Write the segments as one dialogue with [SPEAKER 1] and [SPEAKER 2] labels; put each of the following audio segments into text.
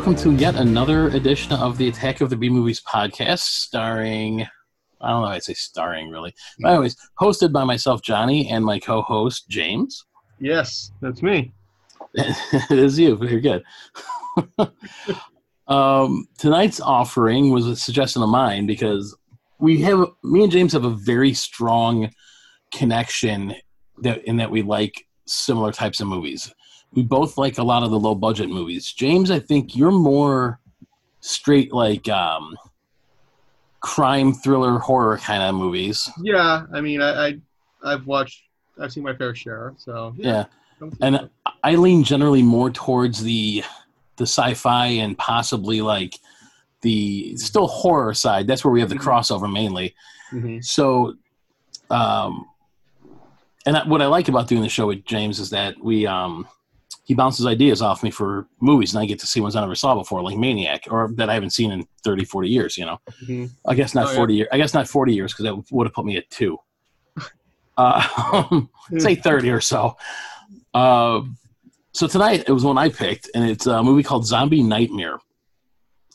[SPEAKER 1] welcome to yet another edition of the Attack of the B Movies podcast, starring, I don't know how I say starring really. But anyways, hosted by myself, Johnny, and my co host, James.
[SPEAKER 2] Yes, that's me.
[SPEAKER 1] it is you. Very good. um, tonight's offering was a suggestion of mine because we have, me and James have a very strong connection that in that we like similar types of movies. We both like a lot of the low budget movies. James, I think you're more straight like um, crime thriller horror kind of movies.
[SPEAKER 2] Yeah, I mean, I, I I've watched, I've seen my fair share. So
[SPEAKER 1] Yeah. And I lean generally more towards the the sci-fi and possibly like the still horror side. That's where we have the
[SPEAKER 2] Mhm.
[SPEAKER 1] crossover mainly.
[SPEAKER 2] Mhm.
[SPEAKER 1] So, um, and I, what I like about doing the show with James is that we um, he bounces ideas off me for movies, and I get to see ones I never saw before, like Maniac, or that I haven't seen in 30, 40 years. You know,
[SPEAKER 2] Mhm.
[SPEAKER 1] I guess not
[SPEAKER 2] Oh, yeah.
[SPEAKER 1] forty years. I guess not forty years because that would have put me at two. Uh, say thirty or so. Uh, so tonight it was one I picked, and it's a movie called Zombie Nightmare.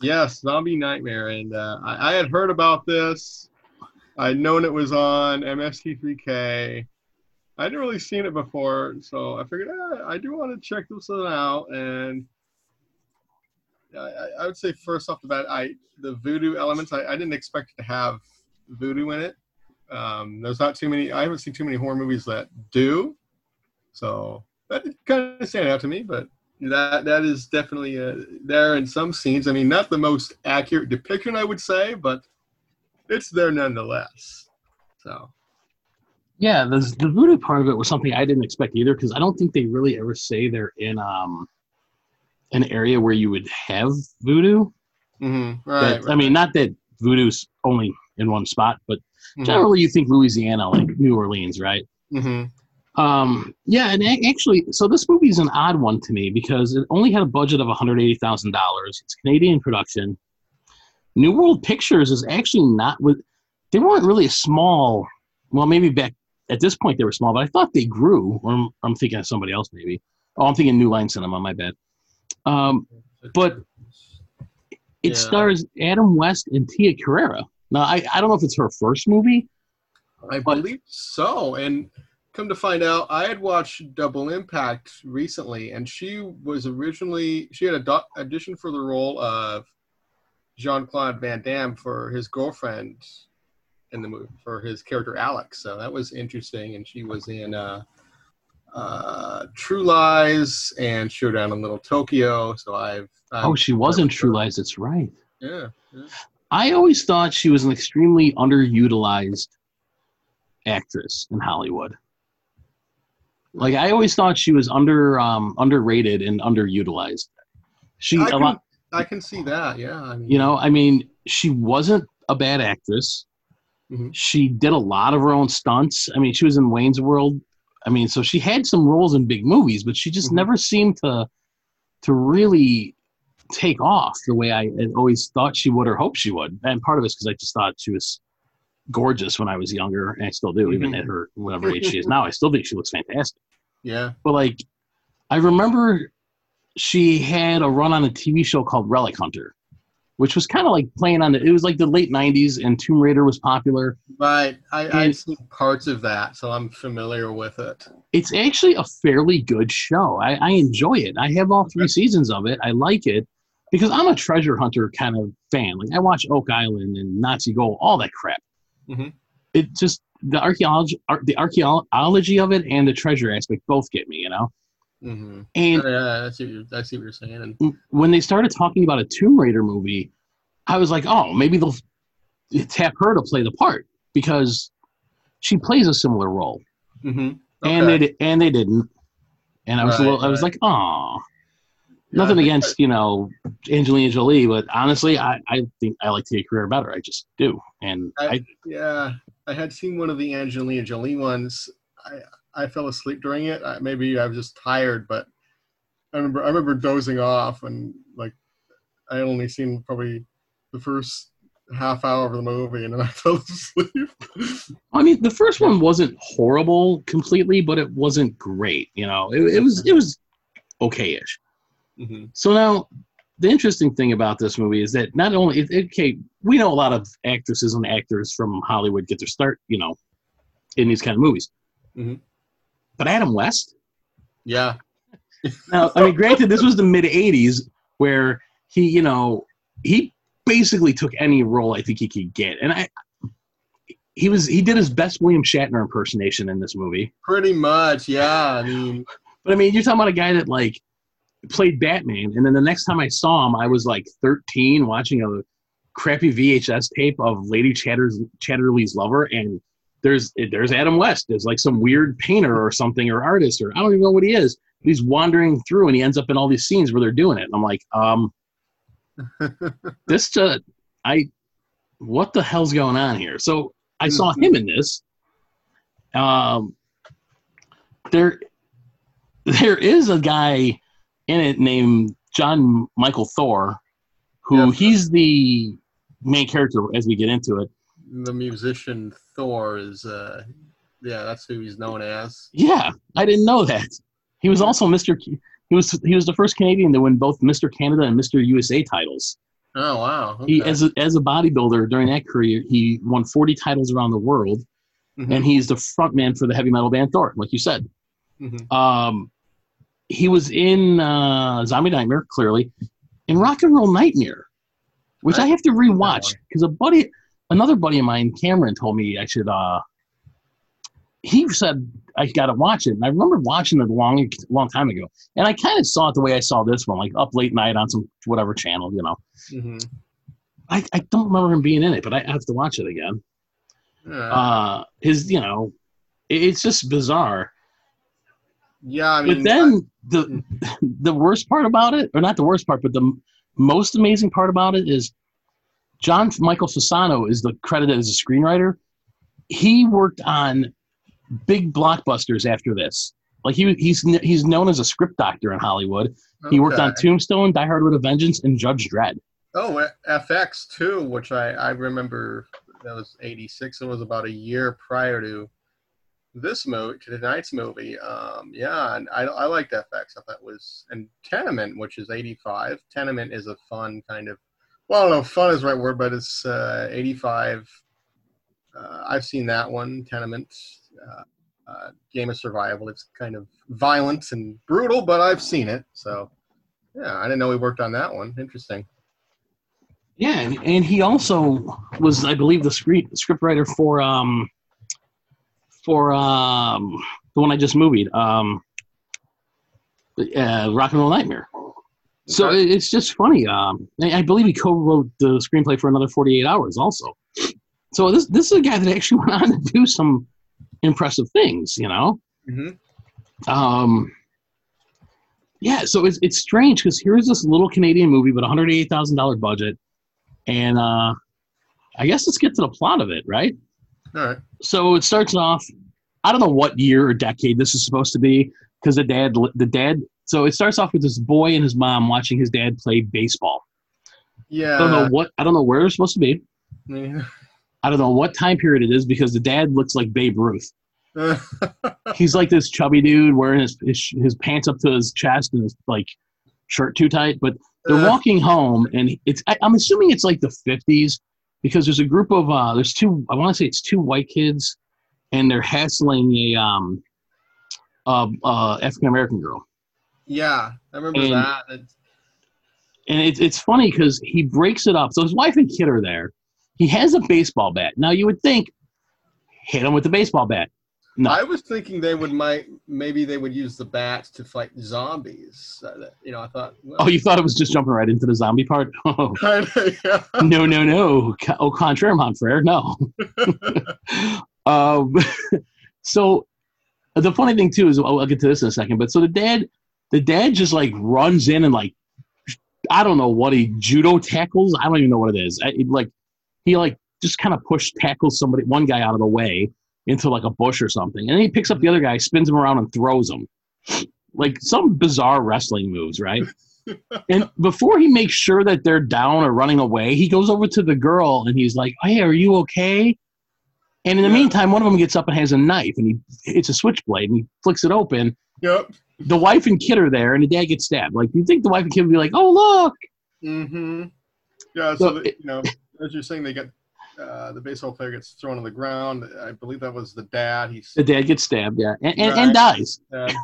[SPEAKER 2] Yes, Zombie Nightmare, and uh, I, I had heard about this. I'd known it was on MST3K. I hadn't really seen it before, so I figured eh, I do want to check this one out. And I, I- would say first off the bat, I the voodoo elements. I, I didn't expect to have voodoo in it. Um, there's not too many. I haven't seen too many horror movies that do. So that kind of stand out to me, but that that is definitely uh, there in some scenes. I mean, not the most accurate depiction, I would say, but it's there nonetheless. So
[SPEAKER 1] Yeah, the the voodoo part of it was something I didn't expect either because I don't think they really ever say they're in um an area where you would have voodoo.
[SPEAKER 2] mm-hmm. right,
[SPEAKER 1] But, I mean, not that voodoo's only in one spot, but
[SPEAKER 2] Mhm.
[SPEAKER 1] generally you think Louisiana, like New Orleans, right?
[SPEAKER 2] Mhm.
[SPEAKER 1] Um, yeah, and actually, so this movie is an odd one to me because it only had a budget of one hundred eighty thousand dollars. It's Canadian production. New World Pictures is actually not with. They weren't really a small. Well, maybe back at this point they were small, but I thought they grew. Or I'm, I'm thinking of somebody else, maybe. Oh, I'm thinking New Line Cinema. My bad. Um, but it
[SPEAKER 2] Yeah.
[SPEAKER 1] stars Adam West and Tia Carrere. Now, I, I don't know if it's her first movie.
[SPEAKER 2] I
[SPEAKER 1] but-
[SPEAKER 2] believe so. And come to find out, I had watched Double Impact recently, and she was originally she had a do- audition for the role of Jean Claude Van Damme for his girlfriend in the movie for his character Alex. So that was interesting, and she was in uh, uh, True Lies and Showdown in Little Tokyo. So I've, I've
[SPEAKER 1] Oh, she was in True Lies. That's right.
[SPEAKER 2] Yeah, yeah.
[SPEAKER 1] I always thought she was an extremely underutilized actress in Hollywood. Like I always thought she was under um, underrated and underutilized. She
[SPEAKER 2] I
[SPEAKER 1] a
[SPEAKER 2] can,
[SPEAKER 1] lot,
[SPEAKER 2] I can see that. Yeah, I mean,
[SPEAKER 1] you know, I mean, she wasn't a bad actress.
[SPEAKER 2] Mhm.
[SPEAKER 1] She did a lot of her own stunts. I mean, she was in Wayne's World. I mean, so she had some roles in big movies, but she just
[SPEAKER 2] Mhm.
[SPEAKER 1] never seemed to to really take off the way I had always thought she would or hoped she would. And part of it's because I just thought she was gorgeous when I was younger, and I still do, even
[SPEAKER 2] Mhm.
[SPEAKER 1] at her whatever age she is now. I still think she looks fantastic.
[SPEAKER 2] yeah.
[SPEAKER 1] But like, I remember she had a run on a TV show called Relic Hunter, which was kind of like playing on the. It was like the late '90s, and Tomb Raider was popular.
[SPEAKER 2] Right. I, I've seen parts of that, so I'm familiar with it.
[SPEAKER 1] It's actually a fairly good show. I, I enjoy it. I have all three seasons of it. I like it because I'm a treasure hunter kind of fan. Like I watch Oak Island and Nazi Gold, all that crap.
[SPEAKER 2] Mhm.
[SPEAKER 1] It just the archaeology, ar- the archaeology of it, and the treasure aspect both get me. You know,
[SPEAKER 2] Mm-hmm.
[SPEAKER 1] and
[SPEAKER 2] Yeah, I see, what you're, I see what you're saying. And
[SPEAKER 1] when they started talking about a Tomb Raider movie, I was like, oh, maybe they'll tap her to play the part because she plays a similar role,
[SPEAKER 2] hmm
[SPEAKER 1] and they and they didn't, and I was a
[SPEAKER 2] Right,
[SPEAKER 1] little, I was
[SPEAKER 2] right.
[SPEAKER 1] like, oh,
[SPEAKER 2] Yeah,
[SPEAKER 1] nothing against you know Angelina Jolie, but honestly, I I think I like Tia Carrere better. I just do, and
[SPEAKER 2] I-
[SPEAKER 1] I
[SPEAKER 2] yeah, I had seen one of the Angelina Jolie ones. I I fell asleep during it. I, maybe I was just tired, but I remember I remember dozing off and like I only seen probably the first half hour of the movie, and then I fell asleep.
[SPEAKER 1] I mean, the first one wasn't horrible completely, but it wasn't great. You know, it, it was it was okay-ish.
[SPEAKER 2] hmm
[SPEAKER 1] So now, the interesting thing about this movie is that not only it, it, okay, we know a lot of actresses and actors from Hollywood get their start, you know, in these kind of movies.
[SPEAKER 2] Mhm.
[SPEAKER 1] But Adam West,
[SPEAKER 2] Yeah.
[SPEAKER 1] now I mean, granted, this was the mid '80s where he, you know, he basically took any role I think he could get, and I, he was he did his best William Shatner impersonation in this movie.
[SPEAKER 2] Pretty much. Yeah. I mean,
[SPEAKER 1] But I mean, you're talking about a guy that like played Batman, and then the next time I saw him, I was like 13, watching a crappy VHS tape of Lady Chatters, Chatterley's Lover, and there's there's Adam West. There's like some weird painter or something or artist or I don't even know what he is. He's wandering through, and he ends up in all these scenes where they're doing it. And I'm like, um, this just I, what the hell's going on here? So I saw him in this. Um, there, there is a guy in it named Jon Mikl Thor, who
[SPEAKER 2] Yeah.
[SPEAKER 1] he's the main character as we get into it.
[SPEAKER 2] The musician Thor is, uh, yeah, that's who he's known as.
[SPEAKER 1] Yeah, I didn't know that. He was also Mr. He was he was the first Canadian to win both Mr. Canada and Mr. USA titles.
[SPEAKER 2] Oh, wow.
[SPEAKER 1] He as a, as a bodybuilder during that career, he won 40 titles around the world,
[SPEAKER 2] Mhm.
[SPEAKER 1] and he's the frontman for the heavy metal band Thor, like you said.
[SPEAKER 2] Mhm.
[SPEAKER 1] Um, he was in uh, Zombie Nightmare, clearly, in Rock and Roll Nightmare, which I have to rewatch because a buddy, another buddy of mine, Cameron, told me I should. Uh, he said I got to watch it, and I remember watching it a long, long time ago, and I kind of saw it the way I saw this one, like up late night on some whatever channel, you know.
[SPEAKER 2] Mhm.
[SPEAKER 1] I, I don't remember him being in it, but I have to watch it again.
[SPEAKER 2] Yeah.
[SPEAKER 1] Uh, his, you know, it- it's just bizarre.
[SPEAKER 2] yeah, I mean,
[SPEAKER 1] but then the the worst part about it, or not the worst part, but the most amazing part about it is John Michael Fasano is the credited as a screenwriter. He worked on big blockbusters after this. Like he he's he's known as a script doctor in Hollywood. He worked on. Tombstone, Die Hard with a Vengeance, and Judge Dredd.
[SPEAKER 2] Oh, FX too, which I I remember that was '86. It was about a year prior to this movie, to tonight's movie. Um, yeah, and I I liked FX. I thought it was and Tenement, which is '85. Tenement is a fun kind of. Well, I don't know, fun is the right word, but it's uh, '85. Uh, I've seen that one, Tenement. Uh, uh, game of survival. It's kind of violent and brutal, but I've seen it. So, yeah, I didn't know he worked on that one. Interesting.
[SPEAKER 1] Yeah, and, and he also was, I believe, the script scriptwriter for um for um the one I just movied, um uh, Rock and Roll Nightmare. So it's just funny. Um, I I believe he co-wrote the screenplay for another 48 hours, also. So this this is a guy that actually went on to do some impressive things, you know.
[SPEAKER 2] hmm
[SPEAKER 1] Um, yeah, so it's it's strange because here's this little Canadian movie with a hundred eighty thousand dollar budget, and uh, I guess let's get to the plot of it, right?
[SPEAKER 2] All right.
[SPEAKER 1] So it starts off. I don't know what year or decade this is supposed to be because the dad, the dad. So it starts off with this boy and his mom watching his dad play baseball.
[SPEAKER 2] Yeah.
[SPEAKER 1] I don't know what. I don't know where they're supposed to be.
[SPEAKER 2] know.
[SPEAKER 1] I don't know what time period it is because the dad looks like Babe Ruth. He's like this chubby dude wearing his, his his pants up to his chest and his like shirt too tight. But they're walking home, and it's I, I'm assuming it's like the 50s because there's a group of uh there's two I want to say it's two white kids, and they're hassling a um uh, uh African American girl.
[SPEAKER 2] Yeah, I remember
[SPEAKER 1] And-
[SPEAKER 2] that. It's-
[SPEAKER 1] and it's it's funny because he breaks it up. So his wife and kid are there. He has a baseball bat. Now you would think, hit him with the baseball bat. No.
[SPEAKER 2] I was thinking they would might maybe they would use the bats to fight zombies. Uh, you know, I thought. Well,
[SPEAKER 1] Oh, you thought it was just jumping right into the zombie part? Oh,
[SPEAKER 2] yeah.
[SPEAKER 1] no, no, no. Au contraire, mon frere, no. um, so the funny thing too is I'll, I'll get to this in a second. But so the dad, the dad just like runs in and like I don't know what he judo tackles. I don't even know what it is. I, it, like he like just kind of push tackles somebody, one guy out of the way into like a bush or something, and then he picks up the other guy, spins him around, and throws him. Like some bizarre wrestling moves, right? and before he makes sure that they're down or running away, he goes over to the girl and he's like, "Hey, are you okay?" And in the
[SPEAKER 2] Yeah.
[SPEAKER 1] meantime, one of them gets up and has a knife, and he it's a switchblade, and he flicks it open.
[SPEAKER 2] Yep.
[SPEAKER 1] The wife and kid are there, and the dad gets stabbed. Like you think the wife and kid would be like, "Oh look,
[SPEAKER 2] Mm-hmm. Yeah. So,
[SPEAKER 1] So
[SPEAKER 2] the, you know, as you're saying, they get uh, the baseball player gets thrown on the ground. I believe that was the dad. He's
[SPEAKER 1] The dad gets stabbed, yeah, and, and,
[SPEAKER 2] Right.
[SPEAKER 1] and dies.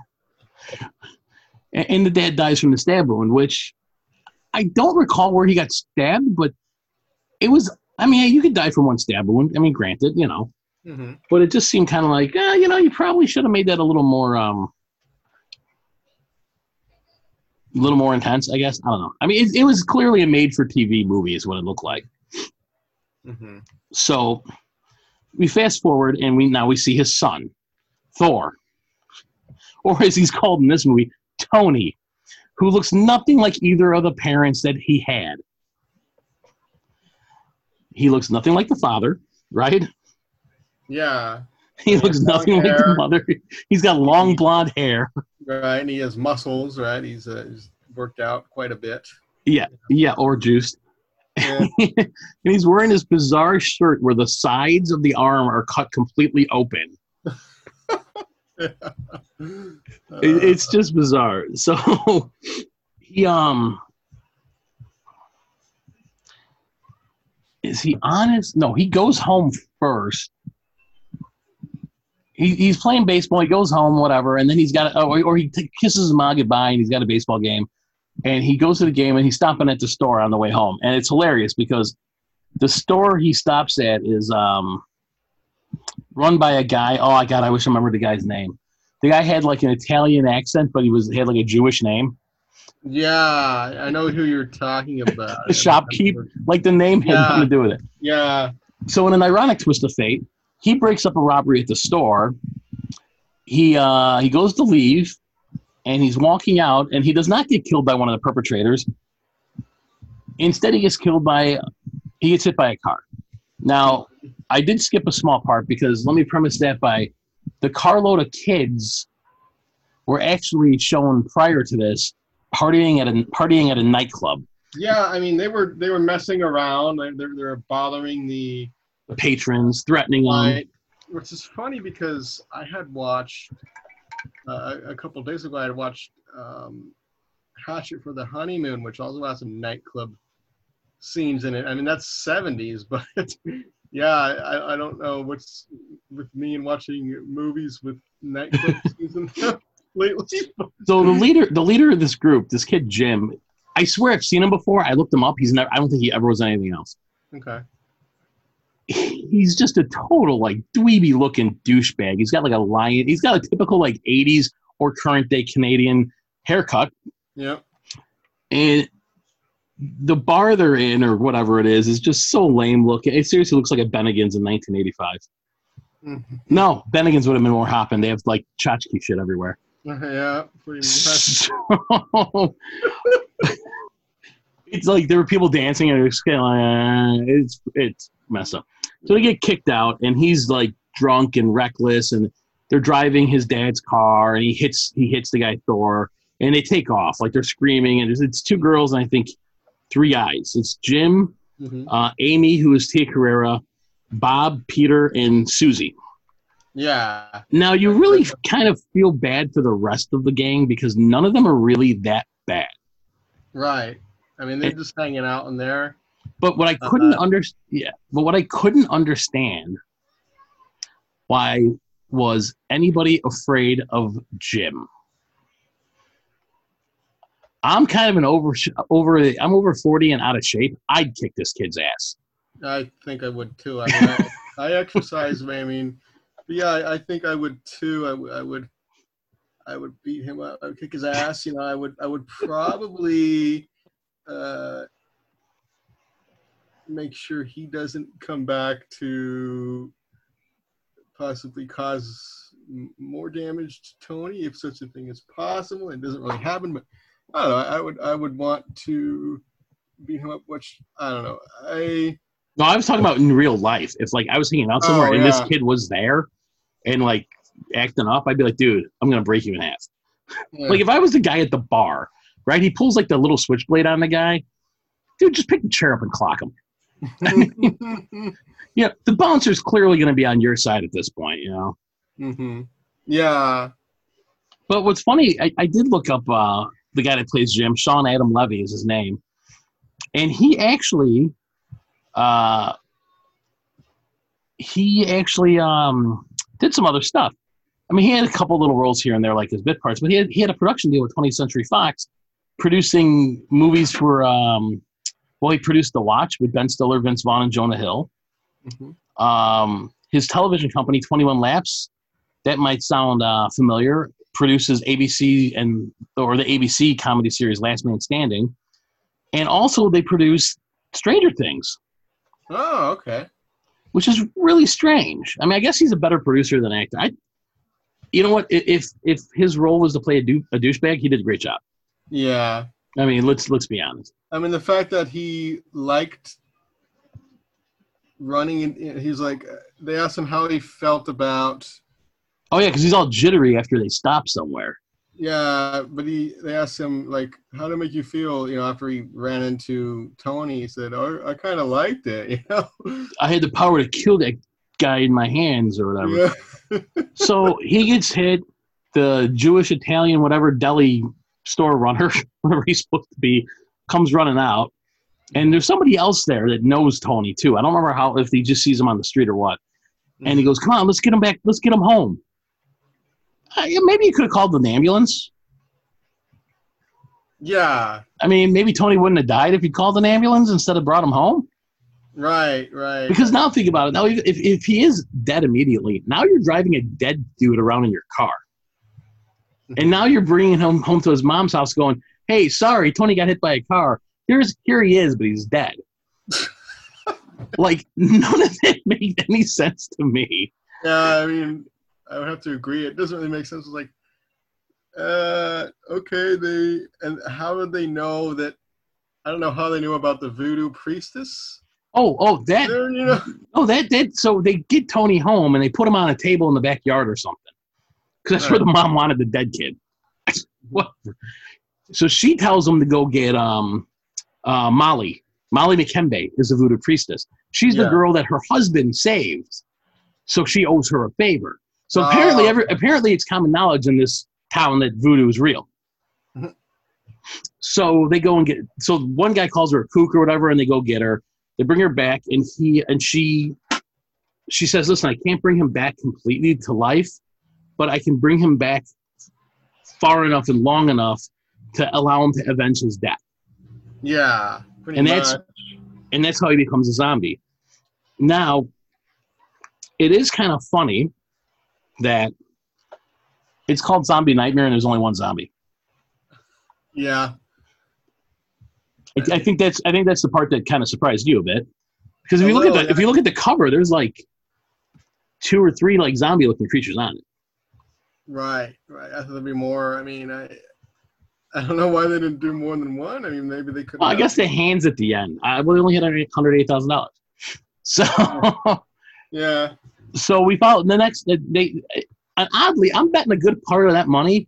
[SPEAKER 1] And, and the dad dies from the stab wound, which I don't recall where he got stabbed, but it was. I mean, you could die from one stab wound. I mean, granted, you know,
[SPEAKER 2] hmm
[SPEAKER 1] but it just seemed kind of like, eh, you know, you probably should have made that a little more, um, a little more intense. I guess I don't know. I mean, it, it was clearly a made-for-TV movie, is what it looked like.
[SPEAKER 2] hmm
[SPEAKER 1] So we fast forward, and we now we see his son, Thor, or as he's called in this movie, Tony, who looks nothing like either of the parents that he had. He looks nothing like the father, right?
[SPEAKER 2] Yeah.
[SPEAKER 1] He
[SPEAKER 2] Yeah,
[SPEAKER 1] looks nothing like the mother. He's got long blonde hair.
[SPEAKER 2] Right. And he has muscles. Right. He's, uh, he's worked out quite a bit.
[SPEAKER 1] Yeah, yeah, or juiced.
[SPEAKER 2] Yeah.
[SPEAKER 1] and he's wearing this bizarre shirt where the sides of the arm are cut completely open. It, it's just bizarre. So he um is he honest? No, he goes home first. He, he's playing baseball. He goes home, whatever, and then he's got or, or he t- kisses his mom goodbye, and he's got a baseball game, and he goes to the game, and he's stopping at the store on the way home, and it's hilarious because the store he stops at is um run by a guy. Oh my god, I wish I remembered the guy's name. The guy had like an Italian accent, but he was had like a Jewish name.
[SPEAKER 2] yeah. I know who you're talking about.
[SPEAKER 1] The shopkeep, like the name had
[SPEAKER 2] Yeah.
[SPEAKER 1] nothing to do with it.
[SPEAKER 2] Yeah.
[SPEAKER 1] So in an ironic twist of fate, he breaks up a robbery at the store. He uh, he goes to leave, and he's walking out, and he does not get killed by one of the perpetrators. Instead, he gets killed by he gets hit by a car. Now, I did skip a small part because let me premise that by the carload of kids were actually shown prior to this partying at a partying at a nightclub.
[SPEAKER 2] Yeah. I mean, they were they were messing around. They they're, they're bothering the
[SPEAKER 1] The patrons threatening them.
[SPEAKER 2] Which is funny because I had watched uh, a couple days ago. I had watched um, Hatchet for the Honeymoon, which also has some nightclub scenes in it. I mean, that's '70s, but yeah, I, I don't know what's with me and watching movies with nightclub scenes in them lately.
[SPEAKER 1] So the leader, the leader of this group, this kid Jim, I swear I've seen him before. I looked him up. He's never. I don't think he ever was anything else.
[SPEAKER 2] Okay.
[SPEAKER 1] He's just a total like dweeby looking douchebag. He's got like a lion. He's got a typical like '80s or current day Canadian haircut,
[SPEAKER 2] Yeah.
[SPEAKER 1] and the bar they're in or whatever it is is just so lame looking. It seriously looks like a Bennigan's in 1985.
[SPEAKER 2] Mhm.
[SPEAKER 1] No, Bennigan's would have been more hopping. They have like tchotchke shit everywhere.
[SPEAKER 2] Yeah.
[SPEAKER 1] So, it's like there were people dancing and it's kind of like, uh, it's it's messed up. So they get kicked out and he's like drunk and reckless and they're driving his dad's car and he hits he hits the guy Thor and they take off like they're screaming and it's, it's two girls and I think three guys. It's Jim,
[SPEAKER 2] Mhm.
[SPEAKER 1] uh, Amy who is Tia Carrere, Bob, Peter, and Susie.
[SPEAKER 2] Yeah.
[SPEAKER 1] Now you really kind of feel bad for the rest of the gang because none of them are really that bad.
[SPEAKER 2] Right. I mean, they're just hanging out in there.
[SPEAKER 1] But what I couldn't
[SPEAKER 2] Uh-huh.
[SPEAKER 1] under yeah, but what I couldn't understand why was anybody afraid of Jim? I'm kind of an over over I'm over 40 and out of shape. I'd kick this kid's ass.
[SPEAKER 2] I think I would too. I, mean, I, I exercise. I mean, yeah, I, I think I would too. I, would- I would, I would beat him up. I would kick his ass. You know, I would, I would probably uh, make sure he doesn't come back to possibly cause m- more damage to Tony, if such a thing is possible. It doesn't really happen, but I don't know. I would, I would want to beat him up. Which I don't know. I.
[SPEAKER 1] No, I was talking about in real life. If like I was hanging out somewhere
[SPEAKER 2] Oh,
[SPEAKER 1] and this kid was there and like acting up, I'd be like, dude, I'm gonna break you in half.
[SPEAKER 2] Yeah.
[SPEAKER 1] Like if I was the guy at the bar, right? He pulls like the little switchblade on the guy. Dude, just pick the chair up and clock him. Yeah, the bouncer's clearly going to be on your side at this point, you know.
[SPEAKER 2] hmm Yeah.
[SPEAKER 1] But what's funny, I, I did look up uh, the guy that plays Jim. Shawn Adam Levy is his name. and he actually, uh, he actually um, did some other stuff. I mean, he had a couple little roles here and there, like his bit parts, but he had, he had a production deal with 20th Century Fox, producing movies for. Um, well, he produced The Watch with Ben Stiller, Vince Vaughn, and Jonah Hill.
[SPEAKER 2] Mhm.
[SPEAKER 1] Um, his television company, 21 Laps, that might sound uh, familiar, produces ABC and or the ABC comedy series Last Man Standing, and also they produce Stranger Things,
[SPEAKER 2] Oh, okay.
[SPEAKER 1] which is really strange. I mean, I guess he's a better producer than actor. I, you know what? If if his role was to play a, dou- a douchebag, he did a great job.
[SPEAKER 2] Yeah.
[SPEAKER 1] I mean, let's let's be honest.
[SPEAKER 2] I mean, the fact that he liked running, he's like, they asked him how he felt about,
[SPEAKER 1] Oh yeah, because he's all jittery after they stop somewhere.
[SPEAKER 2] yeah, but he, they asked him like, how did it make you feel, you know, after he ran into Tony? He said, oh, I kind of liked it, you know.
[SPEAKER 1] I had the power to kill that guy in my hands or whatever.
[SPEAKER 2] Yeah.
[SPEAKER 1] so he gets hit. The Jewish, Italian, whatever deli store runner, whatever he's supposed to be, comes running out. And there's somebody else there that knows Tony too. I don't remember how if he just sees him on the street or what. And he goes, "Come on, let's get him back. Let's get him home." Uh, maybe you could have called an ambulance.
[SPEAKER 2] Yeah.
[SPEAKER 1] I mean, maybe Tony wouldn't have died if he called an ambulance instead of brought him home.
[SPEAKER 2] Right. Right.
[SPEAKER 1] Because now think about it. Now, if, if he is dead immediately, now you're driving a dead dude around in your car. And now you're bringing him home to his mom's house going, hey, sorry, Tony got hit by a car. Here's Here he is, but he's dead. like, none of that made any sense to me.
[SPEAKER 2] Yeah, I mean, I would have to agree. It doesn't really make sense. It's like, uh, okay, they and how did they know that? I don't know how they knew about the voodoo priestess.
[SPEAKER 1] Oh, oh, that,
[SPEAKER 2] There, you know,
[SPEAKER 1] oh, that, that. So they get Tony home and they put him on a table in the backyard or something. Because that's where the mom wanted the dead kid. what? So she tells him to go get um, uh, Molly. Molly Mokembe is the voodoo priestess. She's the girl that her husband saved, so she owes her a favor. So apparently,
[SPEAKER 2] Oh.
[SPEAKER 1] every, apparently, it's common knowledge in this town that voodoo is real.
[SPEAKER 2] Mhm.
[SPEAKER 1] So they go and get. So one guy calls her a kook or whatever, and they go get her. They bring her back, and he and she. She says, "Listen, I can't bring him back completely to life, but I can bring him back far enough and long enough to allow him to avenge his death."
[SPEAKER 2] yeah, pretty
[SPEAKER 1] And
[SPEAKER 2] much.
[SPEAKER 1] that's- and that's how he becomes a zombie. Now, it is kind of funny that it's called Zombie Nightmare and there's only one zombie.
[SPEAKER 2] yeah,
[SPEAKER 1] I, I think that's I think that's the part that kind of surprised you a bit because if you look at the if you look at the cover, there's like two or three like zombie looking creatures on it.
[SPEAKER 2] Right, right. I thought there'd be more. I mean, I, I don't know why they didn't do more than one. I mean, maybe they could.
[SPEAKER 1] Well, I guess the hands at the end. I well, they only had hundred eight thousand dollars. So
[SPEAKER 2] Yeah,
[SPEAKER 1] so we followed the next they and oddly i'm betting a good part of that money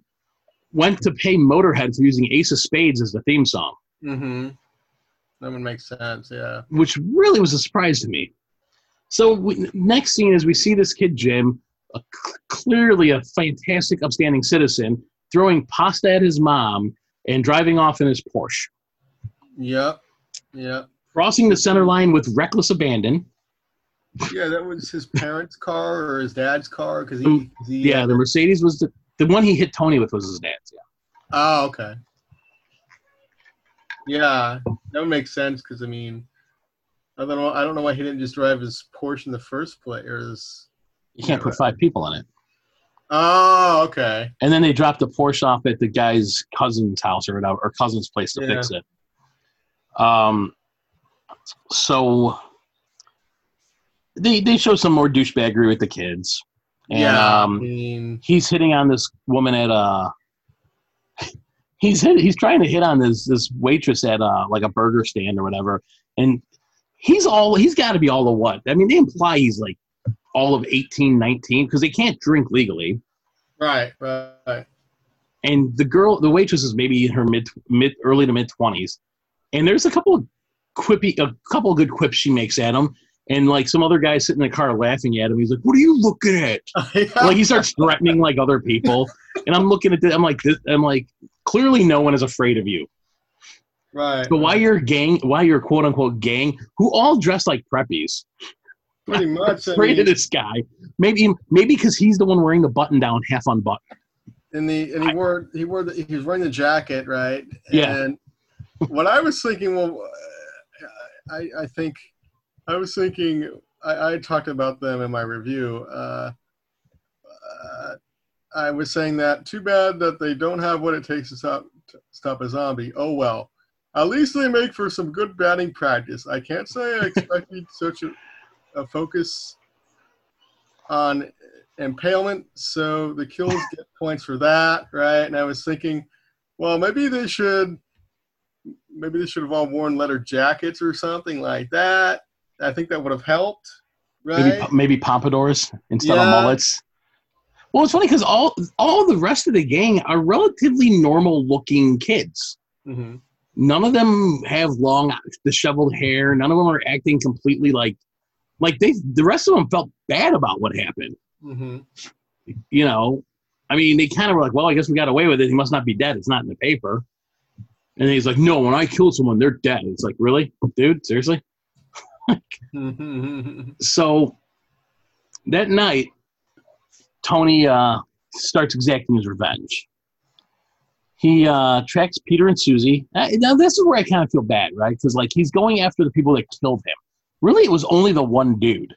[SPEAKER 1] went to pay motorhead for using ace of spades as the theme song
[SPEAKER 2] mm-hmm. That would make sense. Yeah.
[SPEAKER 1] which really was a surprise to me so we, next scene is we see this kid jim a, clearly a fantastic upstanding citizen throwing pasta at his mom and driving off in his porsche
[SPEAKER 2] Yep. Yep.
[SPEAKER 1] crossing the center line with reckless abandon
[SPEAKER 2] Yeah, that was his parents' car or his dad's car because he,
[SPEAKER 1] Mm,
[SPEAKER 2] he.
[SPEAKER 1] yeah the mercedes was the, the one he hit tony with was his dad's yeah
[SPEAKER 2] Oh, okay. Yeah, that would make sense because I mean, I don't know. I don't know why he didn't just drive his Porsche in the first place. Or his...
[SPEAKER 1] you can't put five people in it
[SPEAKER 2] Oh, okay.
[SPEAKER 1] And then they dropped the Porsche off at the guy's cousin's house or whatever, or cousin's place to
[SPEAKER 2] Yeah.
[SPEAKER 1] fix it. Um, so they they show some more douchebaggery with the kids, and
[SPEAKER 2] yeah, I
[SPEAKER 1] um,
[SPEAKER 2] mean,
[SPEAKER 1] he's hitting on this woman at uh he's hit, he's trying to hit on this this waitress at uh like a burger stand or whatever, and he's all he's got to be all the what? I mean, they imply he's like all of 18, 19 because they can't drink legally
[SPEAKER 2] right, right,
[SPEAKER 1] and the girl, the waitress is maybe in her mid, mid, early to mid twenties, and there's a couple of quippy, a couple of good quips she makes at him, and like some other guy sitting in the car laughing at him. He's like, "What are you looking at?" Like he starts threatening like other people, and I'm looking at this. I'm like, this, I'm like, clearly no one is afraid of you.
[SPEAKER 2] Right.
[SPEAKER 1] But why your gang, why your quote unquote gang, who all dress like preppies,
[SPEAKER 2] Pretty much. I
[SPEAKER 1] afraid of this guy? Maybe, maybe because he's the one wearing the button down, half unbuttoned.
[SPEAKER 2] and the and he wore he wore the, he was wearing the jacket, right?
[SPEAKER 1] Yeah.
[SPEAKER 2] And what I was thinking, well, I I think I was thinking I, I talked about them in my review. Uh, uh, I was saying that too bad that they don't have what it takes to stop to stop a zombie. Oh well. At least they make for some good batting practice. I can't say I expected such a, a focus on impalement, so the kills get points for that, right? And I was thinking, well, maybe they should, maybe they should have all worn leather jackets or something like that. I think that would have helped, right?
[SPEAKER 1] Maybe, maybe pompadours instead
[SPEAKER 2] Yeah.
[SPEAKER 1] of mullets. Well, it's funny because all all the rest of the gang are relatively normal looking kids.
[SPEAKER 2] hmm
[SPEAKER 1] None of them have long, disheveled hair. None of them are acting completely like, like they. The rest of them felt bad about what happened.
[SPEAKER 2] hmm
[SPEAKER 1] You know, I mean, they kind of were like, "Well, I guess we got away with it. He must not be dead. It's not in the paper." And he's like, "No, when I kill someone, they're dead." It's like, really, dude, seriously. So that night, Tony uh, starts exacting his revenge. He uh, tracks Peter and Susie. Uh, now, this is where I kind of feel bad, right? Because like he's going after the people that killed him. Really, it was only the one dude.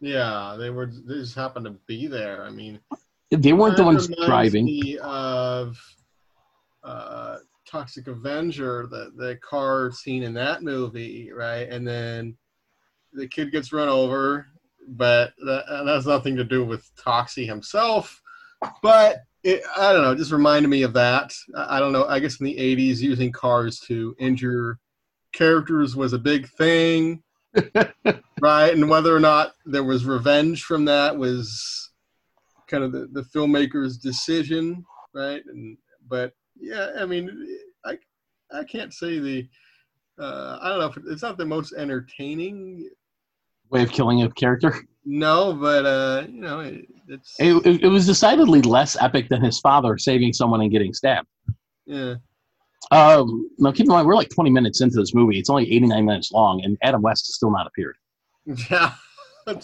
[SPEAKER 2] yeah, they were. They just happened to be there. I mean,
[SPEAKER 1] They weren't the ones driving.
[SPEAKER 2] me of uh, Toxic Avenger, the the car scene in that movie, right? And then the kid gets run over, but that, that has nothing to do with Toxie himself. But it, I don't know, it just reminded me of that. I, I don't know. I guess in the '80s, using cars to injure characters was a big thing, right? And whether or not there was revenge from that was kind of the, the filmmaker's decision, right? And but yeah, I mean, I I can't say the uh, I don't know if it's not the most entertaining,
[SPEAKER 1] Way of killing a character.
[SPEAKER 2] no, but uh, you know, it, it's
[SPEAKER 1] It, it, it was decidedly less epic than his father saving someone and getting stabbed.
[SPEAKER 2] yeah,
[SPEAKER 1] Um, now, keep in mind, we're like 20 minutes into this movie. It's only 89 minutes long, and Adam West has still not appeared.
[SPEAKER 2] yeah.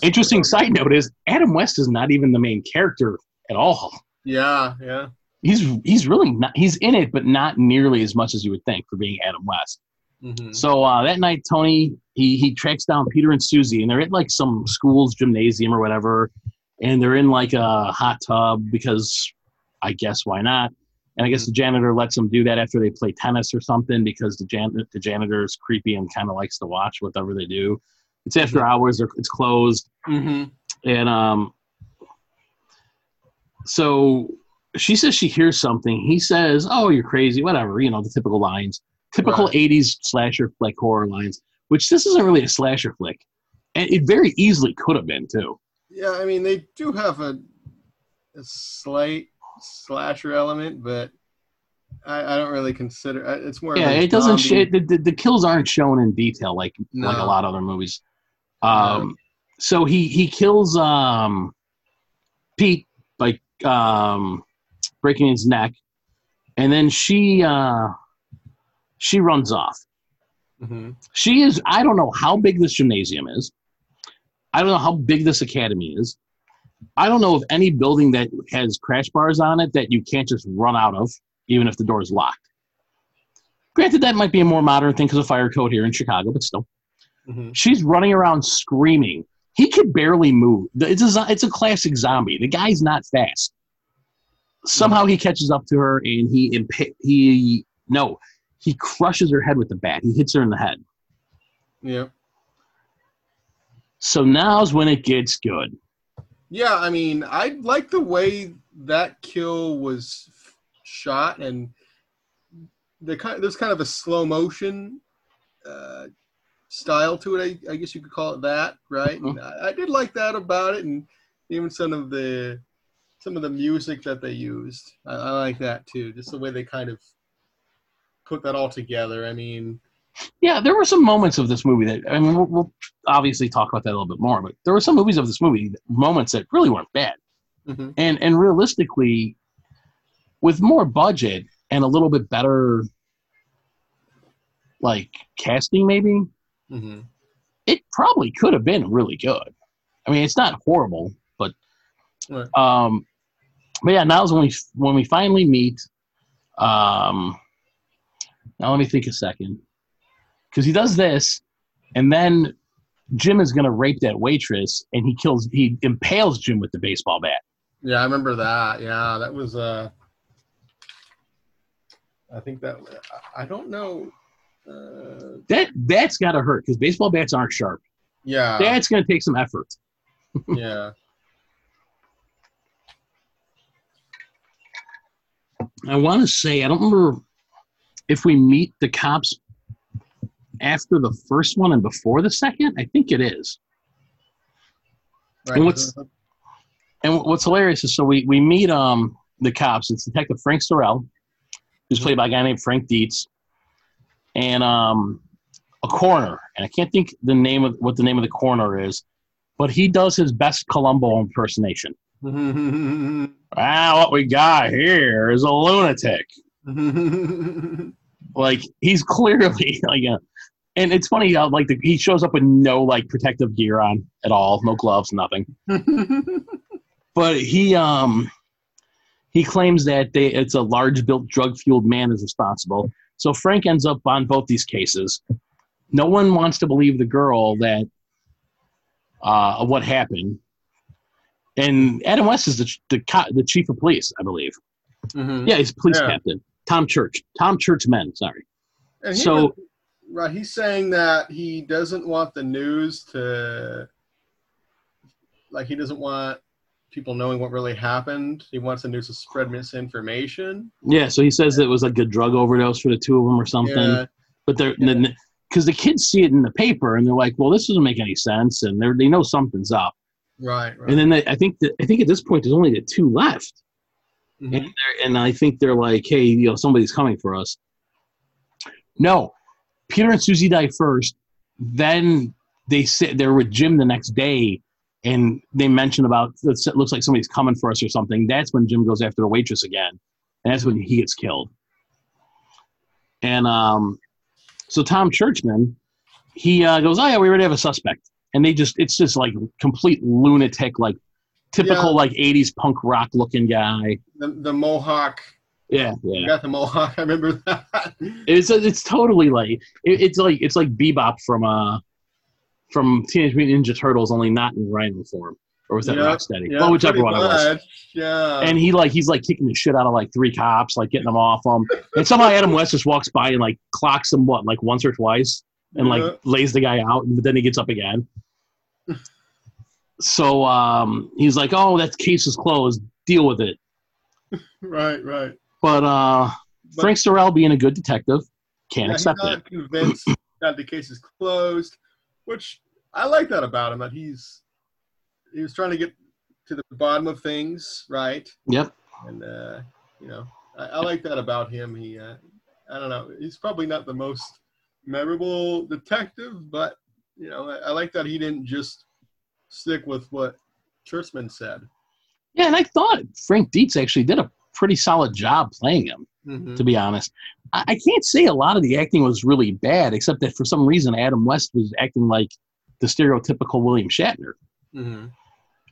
[SPEAKER 1] Interesting side note is Adam West is not even the main character at all.
[SPEAKER 2] Yeah, yeah,
[SPEAKER 1] He's he's really not. He's in it, but not nearly as much as you would think for being Adam West.
[SPEAKER 2] hmm
[SPEAKER 1] So uh, that night, Tony he he tracks down Peter and Susie, and they're at like some school's gymnasium or whatever, and they're in like a hot tub because I guess why not? And I guess the janitor lets them do that after they play tennis or something because the jan the janitor is creepy and kind of likes to watch whatever they do. It's after hours. They're, it's closed.
[SPEAKER 2] hmm
[SPEAKER 1] And um, so she says she hears something. He says, "Oh, you're crazy." Whatever, you know, the typical lines, typical
[SPEAKER 2] Right.
[SPEAKER 1] '80s slasher flick horror lines. Which this isn't really a slasher flick, and it very easily could have been too.
[SPEAKER 2] Yeah, I mean, they do have a, a slight slasher element, but I, I don't really consider it's more.
[SPEAKER 1] Yeah,
[SPEAKER 2] a
[SPEAKER 1] it doesn't. Sh- the, the the kills aren't shown in detail like like a lot of other movies. Um, so he he kills um Pete by um breaking his neck, and then she uh she runs off.
[SPEAKER 2] Mhm.
[SPEAKER 1] She is. I don't know how big this gymnasium is. I don't know how big this academy is. I don't know of any building that has crash bars on it that you can't just run out of, even if the door is locked. Granted, that might be a more modern thing because of fire code here in Chicago, but still,
[SPEAKER 2] Mhm.
[SPEAKER 1] she's running around screaming. He could barely move. It's a it's a classic zombie. The guy's not fast. Somehow he catches up to her and he imp- he no he crushes her head with the bat. He hits her in the head.
[SPEAKER 2] Yeah.
[SPEAKER 1] So now's when it gets good.
[SPEAKER 2] Yeah, I mean, I like the way that kill was shot, and the kind there's kind of a slow motion uh, style to it. I, I guess you could call it that, right?
[SPEAKER 1] Mhm.
[SPEAKER 2] And I, I did like that about it, and even some of the some of the music that they used. I, I like that too. Just the way they kind of put that all together. I mean,
[SPEAKER 1] Yeah, there were some moments of this movie that I mean we'll, we'll obviously talk about that a little bit more, but there were some movies of this movie moments that really weren't bad.
[SPEAKER 2] mhm.
[SPEAKER 1] and and realistically with more budget and a little bit better like casting maybe,
[SPEAKER 2] hmm
[SPEAKER 1] it probably could have been really good. I mean, it's not horrible, but
[SPEAKER 2] Right.
[SPEAKER 1] um, but yeah, now's when we when we finally meet. Um, now let me think a second, because he does this, and then Jim is gonna rape that waitress, and he kills he impales Jim with the baseball bat.
[SPEAKER 2] Yeah, I remember that. Yeah, that was. Uh, I think that. I don't know. Uh,
[SPEAKER 1] That that's gotta hurt because baseball bats aren't sharp.
[SPEAKER 2] yeah.
[SPEAKER 1] That's gonna take some effort.
[SPEAKER 2] yeah.
[SPEAKER 1] I want to say I don't remember if we meet the cops after the first one and before the second. I think it is.
[SPEAKER 2] Right.
[SPEAKER 1] And what's- And what's hilarious is so we we meet um the cops. It's Detective Frank Sorrell, who's played by a guy named Frank Dietz, and um a coroner. And I can't think the name of what the name of the coroner is, but he does his best Columbo impersonation. Ah, what we got here is a lunatic. like he's clearly like a, and it's funny how like the, he shows up with no like protective gear on at all no gloves nothing. But he um he claims that they it's a large built drug fueled man is responsible. So frank ends up on both these cases. No one wants to believe the girl that uh of what happened. And adam west is the the, co- the chief of police i believe.
[SPEAKER 2] Mhm.
[SPEAKER 1] yeah he's police
[SPEAKER 2] Yeah.
[SPEAKER 1] captain. Tom church. Tom Churchman sorry. So
[SPEAKER 2] was- right, he's saying that he doesn't want the news to, like, he doesn't want people knowing what really happened. He wants the news to spread misinformation.
[SPEAKER 1] Yeah, so he says it was like a drug overdose for the two of them or something.
[SPEAKER 2] Yeah.
[SPEAKER 1] But they're
[SPEAKER 2] Yeah.
[SPEAKER 1] because the kids see it in the paper and they're like, "Well, this doesn't make any sense," and they know something's up.
[SPEAKER 2] Right. Right.
[SPEAKER 1] And then they, I think that I think at this point there's only the two left,
[SPEAKER 2] Mhm.
[SPEAKER 1] and and I think they're like, "Hey, you know, somebody's coming for us." No, Peter and Susie die first. Then they sit there with Jim the next day, and they mention about it looks like somebody's coming for us or something. That's when Jim goes after the waitress again, and that's when he gets killed. And um, so Tom Churchman, he uh, goes, "Oh yeah, we already have a suspect," and they just—it's just like complete lunatic, like typical
[SPEAKER 2] Yeah.
[SPEAKER 1] like '80s punk rock looking guy.
[SPEAKER 2] the, the Mohawk.
[SPEAKER 1] Yeah, yeah.
[SPEAKER 2] got the Mohawk. I remember that.
[SPEAKER 1] It's it's totally like it, it's like it's like Bebop from uh from Teenage Mutant Ninja Turtles, only not in Rhino form, or was that
[SPEAKER 2] Yeah,
[SPEAKER 1] Rocksteady?
[SPEAKER 2] Yeah,
[SPEAKER 1] well, whichever one it was.
[SPEAKER 2] Yeah.
[SPEAKER 1] And he like he's like kicking the shit out of like three cops, like getting them off them. And somehow Adam West just walks by and like clocks him what like once or twice, and
[SPEAKER 2] Yeah.
[SPEAKER 1] like lays the guy out, but then he gets up again. so um, he's like, "Oh, that case is closed. Deal with it."
[SPEAKER 2] right. Right.
[SPEAKER 1] But uh,
[SPEAKER 2] But-
[SPEAKER 1] Frank Sorrell, being a good detective, can't
[SPEAKER 2] Yeah, he's
[SPEAKER 1] accept
[SPEAKER 2] not
[SPEAKER 1] it.
[SPEAKER 2] convinced that the case is closed, which I like that about him. That he's he was trying to get to the bottom of things, right?
[SPEAKER 1] Yep.
[SPEAKER 2] And uh, you know, I, I like that about him. He, uh, I don't know, he's probably not the most memorable detective, but you know, I, I like that he didn't just stick with what Churchman said.
[SPEAKER 1] Yeah, and I thought Frank Dietz actually did a pretty solid job playing him.
[SPEAKER 2] Mhm.
[SPEAKER 1] to be honest. I, I can't say a lot of the acting was really bad, except that for some reason Adam West was acting like the stereotypical William Shatner.
[SPEAKER 2] Mhm.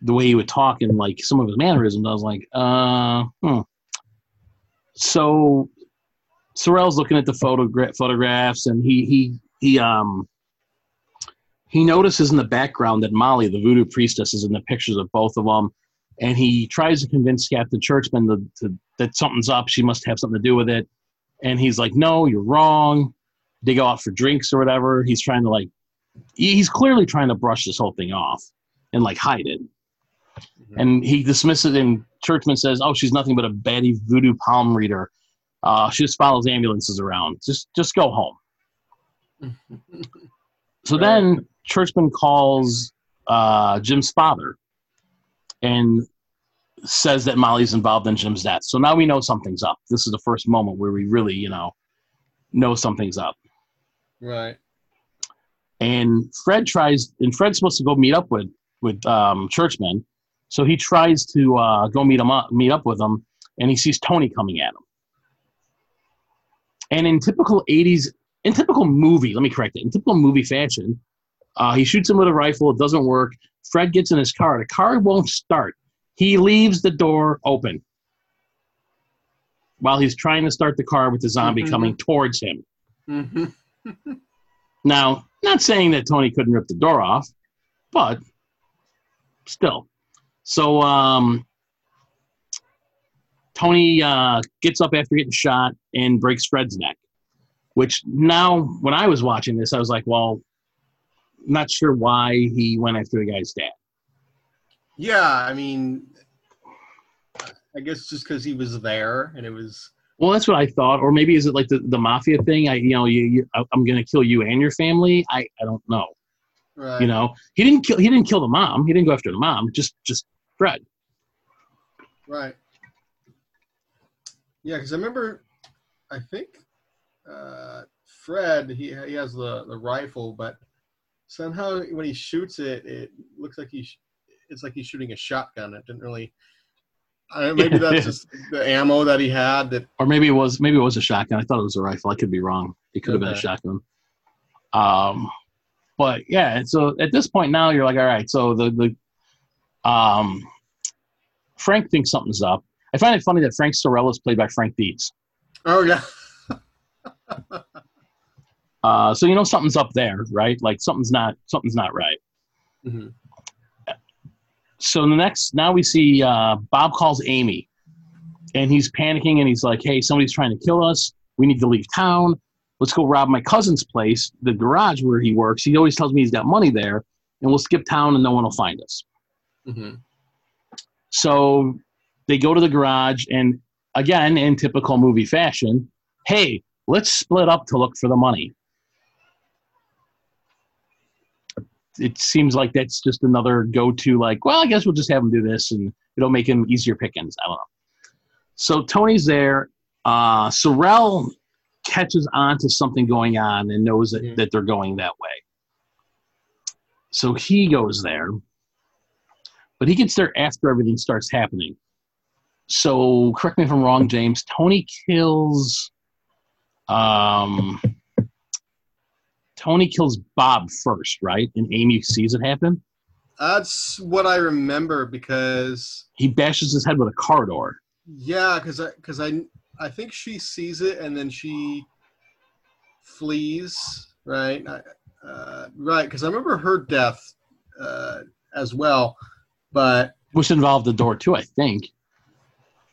[SPEAKER 1] The way he would talk and like some of his mannerisms, I was like, uh, hmm. So Sorrell's looking at the photogra- photographs, and he he he um he notices in the background that Molly, the voodoo priestess, is in the pictures of both of them, and he tries to convince Captain Churchman to, to, that something's up. She must have something to do with it. And he's like, "No, you're wrong." They go out for drinks or whatever. He's trying to like, he's clearly trying to brush this whole thing off and like hide it. And he dismisses it. And Churchman says, "Oh, she's nothing but a baddie voodoo palm reader. Uh, she just follows ambulances around. Just just go home." So
[SPEAKER 2] Right.
[SPEAKER 1] then Churchman calls uh, Jim's father and says that Molly's involved in Jim's death. So now we know something's up. This is the first moment where we really, you know, know something's up.
[SPEAKER 2] Right.
[SPEAKER 1] And Fred tries, and Fred's supposed to go meet up with with um, Churchman. So he tries to uh, go meet him up, meet up with him, and he sees Tony coming at him. And in typical '80s, in typical movie, let me correct it. In typical movie fashion, uh, he shoots him with a rifle. It doesn't work. Fred gets in his car. The car won't start. He leaves the door open while he's trying to start the car with the zombie
[SPEAKER 2] Mhm.
[SPEAKER 1] coming towards him.
[SPEAKER 2] hmm
[SPEAKER 1] Now, not saying that Tony couldn't rip the door off, but still. So um, Tony uh, gets up after getting shot and breaks Fred's neck. Which now, when I was watching this, I was like, well, not sure why he went after the guy's dad.
[SPEAKER 2] Yeah, I mean, I guess just because he was there and it was.
[SPEAKER 1] Well, that's what I thought, or maybe is it like the, the mafia thing? I, you know, you, you, I'm going to kill you and your family. I, I don't know.
[SPEAKER 2] Right.
[SPEAKER 1] You know, he didn't kill. He didn't kill the mom. He didn't go after the mom. Just, just Fred.
[SPEAKER 2] Right. Yeah, because I remember, I think uh, Fred he he has the the rifle, but somehow when he shoots it, it looks like he sh- it's like he's shooting a shotgun. It didn't really. Maybe that's just the ammo that he had. That
[SPEAKER 1] or maybe it was maybe it was a shotgun. I thought it was a rifle. I could be wrong. It could have been a shotgun. Um, but yeah. So at this point now, you're like, all right. So the the um, Frank thinks something's up. I find it funny that Frank Sorella is played by Frank Dietz.
[SPEAKER 2] oh yeah,
[SPEAKER 1] Uh, so you know something's up there, right? Like something's not something's not right.
[SPEAKER 2] Mhm.
[SPEAKER 1] So the next now we see uh, Bob calls Amy, and he's panicking and he's like, "Hey, somebody's trying to kill us. We need to leave town. Let's go rob my cousin's place, the garage where he works. He always tells me he's got money there, and we'll skip town and no one will find us."
[SPEAKER 2] hmm
[SPEAKER 1] So they go to the garage, and again, in typical movie fashion, hey, let's split up to look for the money. It seems like that's just another go to, like, well, I guess we'll just have him do this and it'll make him easier pickings. I don't know. So Tony's there. Uh, Sorrell catches on to something going on and knows that,
[SPEAKER 2] Mhm.
[SPEAKER 1] that they're going that way. So he goes there but he gets there after everything starts happening. So correct me if I'm wrong, James. Tony kills um Tony kills Bob first, right? And Amy sees it happen.
[SPEAKER 2] that's what I remember because
[SPEAKER 1] He bashes his head with a car door.
[SPEAKER 2] Yeah, because I because I I think she sees it and then she flees. Right, uh, right. Because I remember her death uh, as well, but
[SPEAKER 1] Which involved the door too, I think.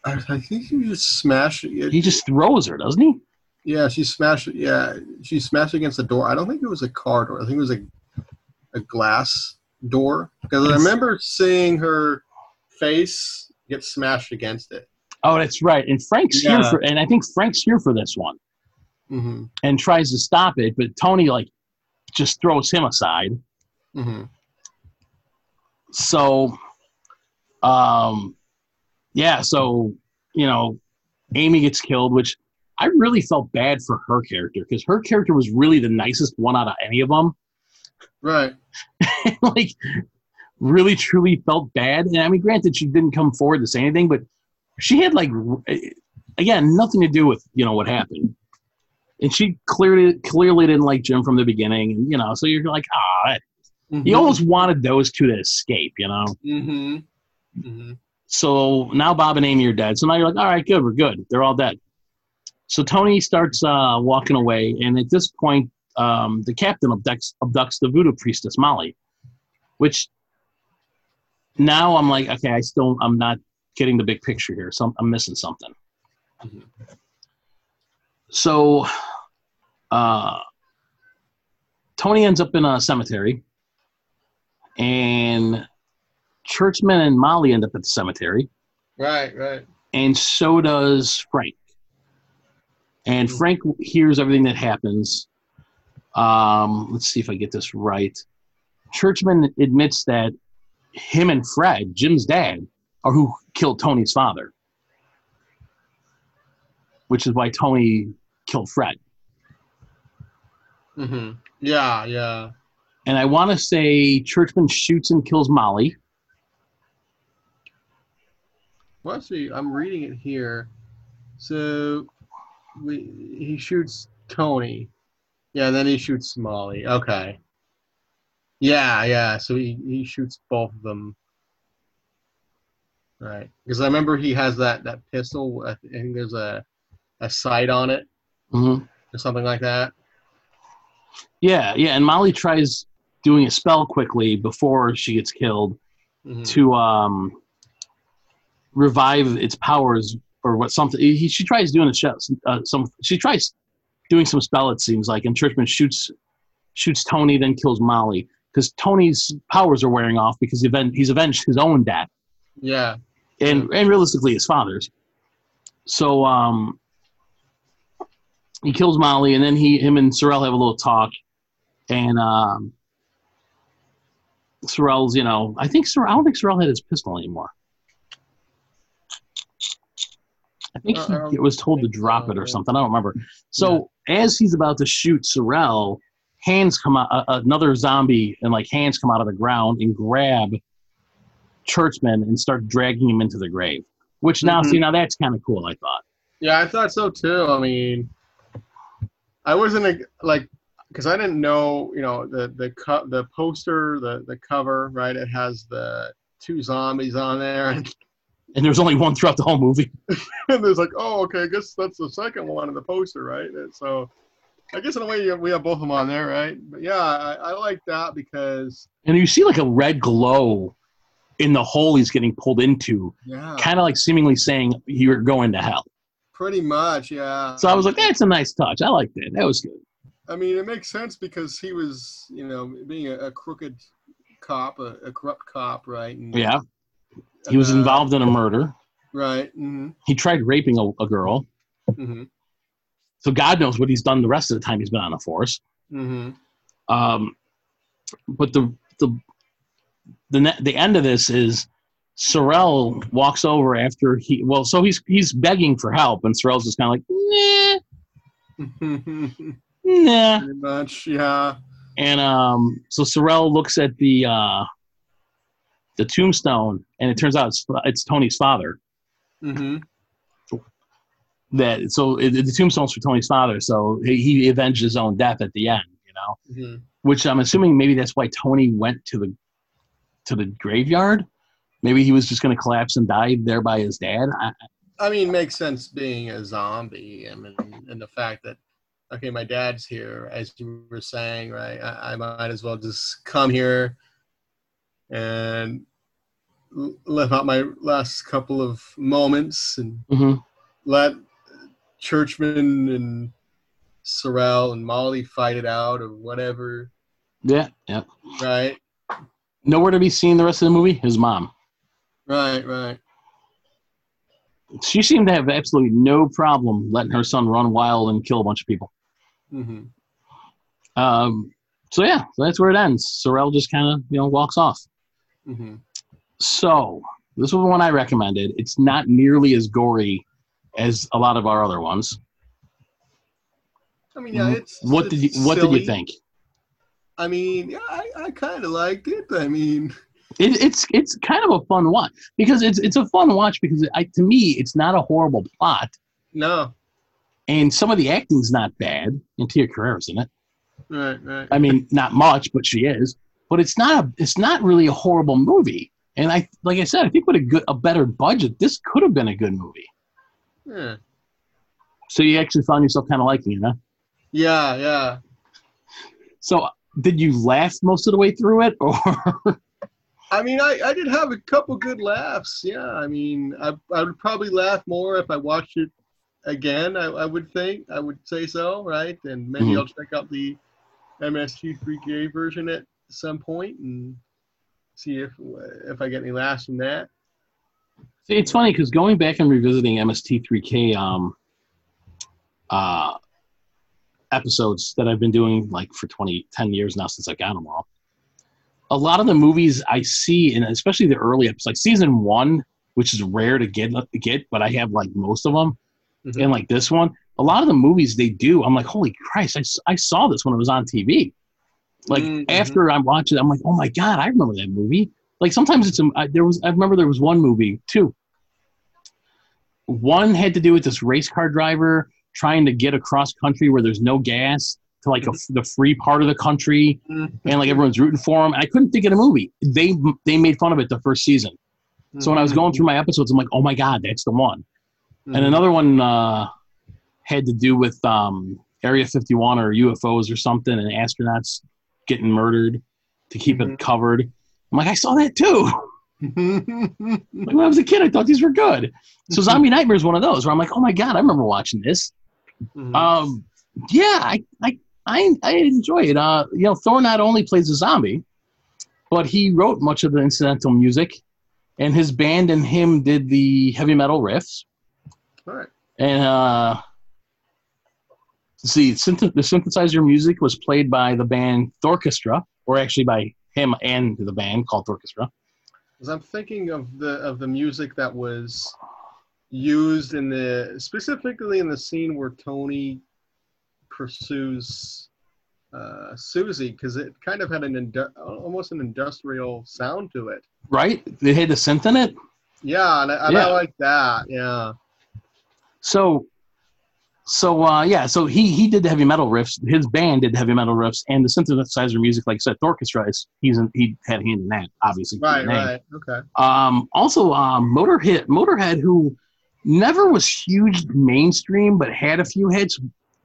[SPEAKER 2] I, I think you just smash it.
[SPEAKER 1] He just throws her, doesn't he?
[SPEAKER 2] Yeah, she smashed. Yeah, she smashed against the door. I don't think it was a car door. I think it was a a glass door because I remember seeing her face get smashed against it.
[SPEAKER 1] Oh, that's right. And Frank's here for and I think Frank's here for this one
[SPEAKER 2] hmm
[SPEAKER 1] and tries to stop it, but Tony like just throws him aside.
[SPEAKER 2] hmm
[SPEAKER 1] so um yeah so you know amy gets killed which i really felt bad for her character because her character was really the nicest one out of any of them
[SPEAKER 2] Right.
[SPEAKER 1] like really truly felt bad and i mean granted she didn't come forward to say anything but she had like again nothing to do with you know what happened and she clearly clearly didn't like jim from the beginning and you know so you're like ah you almost wanted those two to escape you know
[SPEAKER 2] hmm hmm
[SPEAKER 1] So now Bob and Amy are dead. So now you're like, all right, good, we're good. They're all dead. So Tony starts uh, walking away, and at this point, um, the captain abducts, abducts the voodoo priestess Molly, which now I'm like, okay, I still I'm not getting the big picture here. So I'm, missing something.
[SPEAKER 2] Mhm.
[SPEAKER 1] So uh, Tony ends up in a cemetery, and Churchman and Molly end up at the cemetery
[SPEAKER 2] Right. Right.
[SPEAKER 1] and so does Frank. And
[SPEAKER 2] Hmm.
[SPEAKER 1] Frank hears everything that happens. Um, let's see if I get this right. Churchman admits that him and Fred, Jim's dad, are who killed Tony's father, which is why Tony killed Fred.
[SPEAKER 2] hmm Yeah. Yeah.
[SPEAKER 1] And I want to say Churchman shoots and kills Molly.
[SPEAKER 2] Well, see, I'm reading it here. So, we, he shoots Tony, Yeah, then he shoots Molly. Okay. Yeah, yeah. So he, he shoots both of them. Right. Because I remember he has that, that pistol. I think there's a, a sight on it
[SPEAKER 1] hmm
[SPEAKER 2] or something like that.
[SPEAKER 1] Yeah, yeah. And Molly tries doing a spell quickly before she gets killed
[SPEAKER 2] Mhm.
[SPEAKER 1] to um, revive its powers or what something. He, she tries doing a uh, some. She tries doing some spell. It seems like, and Churchman shoots shoots Tony, then kills Molly because Tony's powers are wearing off because he aven- he's avenged his own dad.
[SPEAKER 2] Yeah.
[SPEAKER 1] and and realistically his father's. So um, he kills Molly, and then he him and Sorrel have a little talk, and um, Sorrel's you know I think Sorrel, I don't think Sorrel had his pistol anymore. I think
[SPEAKER 2] I
[SPEAKER 1] he was told to drop
[SPEAKER 2] so,
[SPEAKER 1] it or
[SPEAKER 2] yeah.
[SPEAKER 1] something. I don't remember. So as he's about to shoot Sorrel, hands come out. Uh, another zombie and like hands come out of the ground and grab Churchman and start dragging him into the grave. Which now,
[SPEAKER 2] Mhm.
[SPEAKER 1] see, now that's kind of cool. I thought.
[SPEAKER 2] Yeah, I thought so too. I mean, I wasn't like, because I didn't know, you know, the the co- the poster, the the cover, right? It has the two zombies on there, and,
[SPEAKER 1] And there's only one throughout the whole movie.
[SPEAKER 2] And there's like, oh, okay, I guess that's the second one in the poster, right? And so, I guess in a way we have both of them on there, right? But yeah, I, I like that because
[SPEAKER 1] And you see like a red glow in the hole he's getting pulled into,
[SPEAKER 2] yeah,
[SPEAKER 1] kind of like seemingly saying you're going to hell.
[SPEAKER 2] pretty much, yeah.
[SPEAKER 1] So I was like, that's a nice touch. I liked it. That was good.
[SPEAKER 2] I mean, it makes sense because he was, you know, being a, a crooked cop, a, a corrupt cop, right? And,
[SPEAKER 1] Yeah. He was involved in a murder.
[SPEAKER 2] Right. hmm
[SPEAKER 1] He tried raping a, a girl.
[SPEAKER 2] hmm
[SPEAKER 1] So God knows what he's done the rest of the time he's been on the force.
[SPEAKER 2] hmm
[SPEAKER 1] Um, but the the the ne- the end of this is Sorel walks over after he well, so he's he's begging for help, and Sorel's just kind of like, nah,
[SPEAKER 2] Pretty
[SPEAKER 1] nah.
[SPEAKER 2] much, yeah.
[SPEAKER 1] And um, so Sorel looks at the uh, the tombstone, and it turns out it's, it's Tony's father.
[SPEAKER 2] hmm
[SPEAKER 1] That so it, the tombstone's for Tony's father, so he, he avenged his own death at the end, you know.
[SPEAKER 2] hmm
[SPEAKER 1] Which I'm assuming maybe that's why Tony went to the to the graveyard. Maybe he was just going to collapse and die there by his dad. I,
[SPEAKER 2] I mean, makes sense being a zombie. I mean, and the fact that okay, my dad's here, as you were saying, right? I, I might as well just come here and live out my last couple of moments and
[SPEAKER 1] Mhm.
[SPEAKER 2] let Churchman and Sorrel and Molly fight it out or whatever,
[SPEAKER 1] Yeah, yeah.
[SPEAKER 2] right?
[SPEAKER 1] Nowhere to be seen the rest of the movie. His mom.
[SPEAKER 2] Right, right.
[SPEAKER 1] She seemed to have absolutely no problem letting her son run wild and kill a bunch of people.
[SPEAKER 2] hmm
[SPEAKER 1] Um, so yeah, so that's where it ends. Sorrel just kind of you know walks off.
[SPEAKER 2] Hmm
[SPEAKER 1] So this was the one I recommended. It's not nearly as gory as a lot of our other ones.
[SPEAKER 2] I mean, yeah, it's
[SPEAKER 1] what did you
[SPEAKER 2] it's
[SPEAKER 1] What did you think?
[SPEAKER 2] I mean, yeah, I, I kind of liked it. I mean,
[SPEAKER 1] It, it's it's kind of a fun watch because it's it's a fun watch because I, to me it's not a horrible plot
[SPEAKER 2] no,
[SPEAKER 1] and some of the acting's not bad. And Tia Carrere's in it.
[SPEAKER 2] right, right.
[SPEAKER 1] I mean, not much, but she is. But it's not a it's not really a horrible movie. And I like I said, I think with a good a better budget, this could have been a good movie.
[SPEAKER 2] Yeah,
[SPEAKER 1] So you actually found yourself kind of liking it, huh?
[SPEAKER 2] yeah, yeah.
[SPEAKER 1] So did you laugh most of the way through it, or
[SPEAKER 2] I mean, I, I did have a couple good laughs. Yeah, I mean, I, I would probably laugh more if I watched it again. I, I would think, I would say so, right? And maybe
[SPEAKER 1] Mhm.
[SPEAKER 2] I'll check out the MST3K version at some point and see if if I get any laughs from that.
[SPEAKER 1] See, it's funny because going back and revisiting MST3K um, uh, episodes that I've been doing like for 20, 10 years now since I got them all. A lot of the movies I see, and especially the early episodes, like season one, which is rare to get, get, but I have like most of them,
[SPEAKER 2] Mhm.
[SPEAKER 1] and like this one, a lot of the movies they do, I'm like, holy Christ, I, I saw this when it was on TV. Like
[SPEAKER 2] Mhm.
[SPEAKER 1] after I'm watching, it, I'm like, oh my god, I remember that movie. Like sometimes it's a, I, there was I remember there was one movie too. One had to do with this race car driver trying to get across country where there's no gas to like a, the free part of the country,
[SPEAKER 2] Mhm.
[SPEAKER 1] and like everyone's rooting for him. I couldn't think of the movie. They they made fun of it the first season. So when I was going through my episodes, I'm like, oh my god, that's the one.
[SPEAKER 2] Mhm.
[SPEAKER 1] And another one uh, had to do with um, Area 51 or UFOs or something, and astronauts getting murdered to keep
[SPEAKER 2] Mhm.
[SPEAKER 1] it covered. I'm like, I saw that too. Like when I was a kid, I thought these were good. So Zombie Nightmare is one of those where I'm like, oh my god, I remember watching this.
[SPEAKER 2] Mhm.
[SPEAKER 1] Um, yeah, I, I, I, I enjoy it. Uh, you know, Thor not only plays a zombie, but he wrote much of the incidental music, and his band and him did the heavy metal riffs.
[SPEAKER 2] All right.
[SPEAKER 1] And uh, see, synth- the synthesizer music was played by the band Thorchestra, or actually by him and the band called Thorchestra.
[SPEAKER 2] Because I'm thinking of the of the music that was used in the specifically in the scene where Tony pursues uh, Susie, because it kind of had an indu- almost an industrial sound to it.
[SPEAKER 1] Right? They had the synth in it.
[SPEAKER 2] Yeah, and I, and
[SPEAKER 1] Yeah.
[SPEAKER 2] I like that. Yeah.
[SPEAKER 1] So, so uh, yeah, so he he did the heavy metal riffs. His band did the heavy metal riffs, and the synthesizer music, like I said, Thorchestra is he's in, he had a hand in that, obviously.
[SPEAKER 2] Right. Right. Okay.
[SPEAKER 1] Um, also, um, Motorhead, Motorhead, who never was huge mainstream, but had a few hits.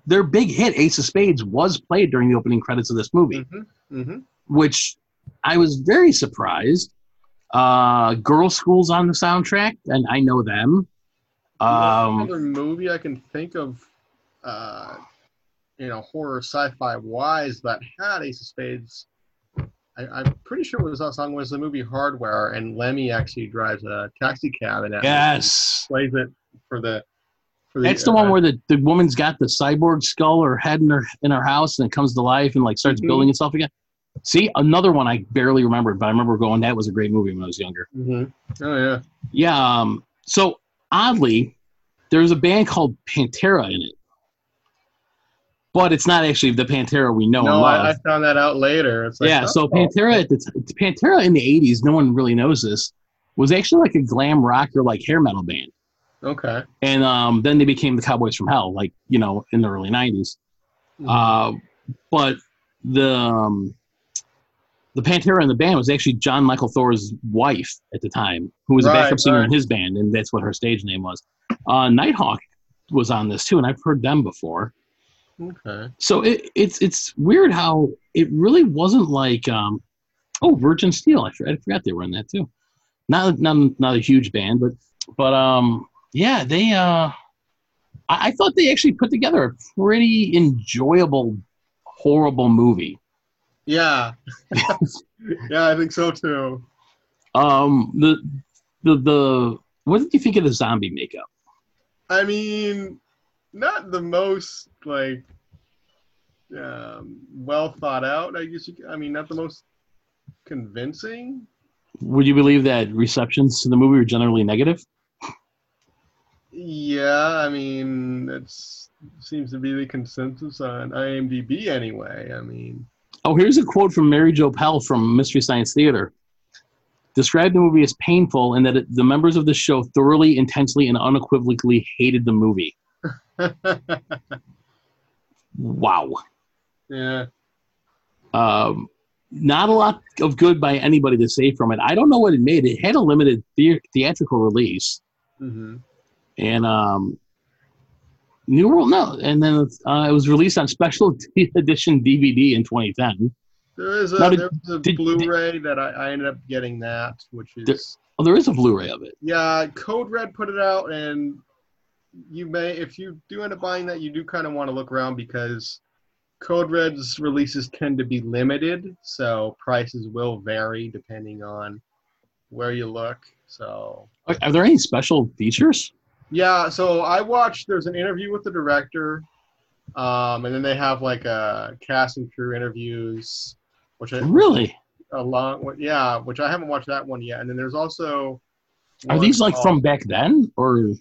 [SPEAKER 1] Their big hit, Ace of Spades, was played during the opening credits of this movie,
[SPEAKER 2] hmm hmm
[SPEAKER 1] which I was very surprised. Uh, Girlschool's on the soundtrack, and I know them. Um,
[SPEAKER 2] Another movie I can think of, uh, you know, horror sci-fi wise that had Ace of Spades. I, I'm pretty sure it was that song was the movie Hardware, and Lemmy actually drives a taxi cab in that.
[SPEAKER 1] yes,
[SPEAKER 2] plays it for the. For
[SPEAKER 1] That's the
[SPEAKER 2] uh,
[SPEAKER 1] one where the, the woman's got the cyborg skull or head in her in her house and it comes to life and like starts
[SPEAKER 2] Mhm.
[SPEAKER 1] building itself again. See, another one I barely remembered, but I remember going, that was a great movie when I was younger.
[SPEAKER 2] Mhm. Oh yeah.
[SPEAKER 1] Yeah. Um, so oddly, there's a band called Pantera in it, but it's not actually the Pantera we know and
[SPEAKER 2] No,
[SPEAKER 1] love.
[SPEAKER 2] I, I found that out later. It's like,
[SPEAKER 1] yeah. So
[SPEAKER 2] oh,
[SPEAKER 1] Pantera at the t- Pantera in the '80s, no one really knows this, was actually like a glam rock or like hair metal band.
[SPEAKER 2] Okay.
[SPEAKER 1] and um, then they became the Cowboys from Hell, like you know, in the early '90s.
[SPEAKER 2] Mhm.
[SPEAKER 1] Uh, but the um, the Pantera in the band was actually Jon Mikl Thor's wife at the time, who was a backup singer in his band, and that's what her stage name was. Uh, Nighthawk was on this too, and I've heard them before.
[SPEAKER 2] Okay.
[SPEAKER 1] So it, it's it's weird how it really wasn't like um, oh Virgin Steele. I, I forgot they were in that too. Not not not a huge band, but but um yeah they uh I, I thought they actually put together a pretty enjoyable horrible movie.
[SPEAKER 2] Yeah. yeah, I think so too.
[SPEAKER 1] Um the the the what did you think of the zombie makeup?
[SPEAKER 2] I mean, not the most like um, well thought out. I guess. You, I mean, not the most convincing.
[SPEAKER 1] Would you believe that receptions to the movie were generally negative?
[SPEAKER 2] Yeah, I mean, that's seems to be the consensus on IMDb anyway. I mean,
[SPEAKER 1] Oh, here's a quote from Mary Jo Pehl from Mystery Science Theater. Described the movie as painful and that it, the members of the show thoroughly, intensely, and unequivocally hated the movie. Wow.
[SPEAKER 2] yeah,
[SPEAKER 1] Um, not a lot of good by anybody to say from it. I don't know what it made. It had a limited the- theatrical release,
[SPEAKER 2] hmm
[SPEAKER 1] and um, New World no, and then uh, it was released on special edition DVD in 2010.
[SPEAKER 2] there is a
[SPEAKER 1] Now, did-
[SPEAKER 2] a
[SPEAKER 1] did-
[SPEAKER 2] Blu-ray that I, I ended up getting that, which is
[SPEAKER 1] There- Oh, there is a Blu-ray of it.
[SPEAKER 2] yeah, Code Red put it out, and you may if you do end up buying that, you do kind of want to look around because Code Red's releases tend to be limited, so prices will vary depending on where you look. So
[SPEAKER 1] Are, there any special features?
[SPEAKER 2] yeah, so I watched. There's an interview with the director, um, and then they have like a cast and crew interviews, which I
[SPEAKER 1] Really?
[SPEAKER 2] a with yeah, which I haven't watched that one yet. And then there's also
[SPEAKER 1] Are these like
[SPEAKER 2] called-
[SPEAKER 1] from back then, or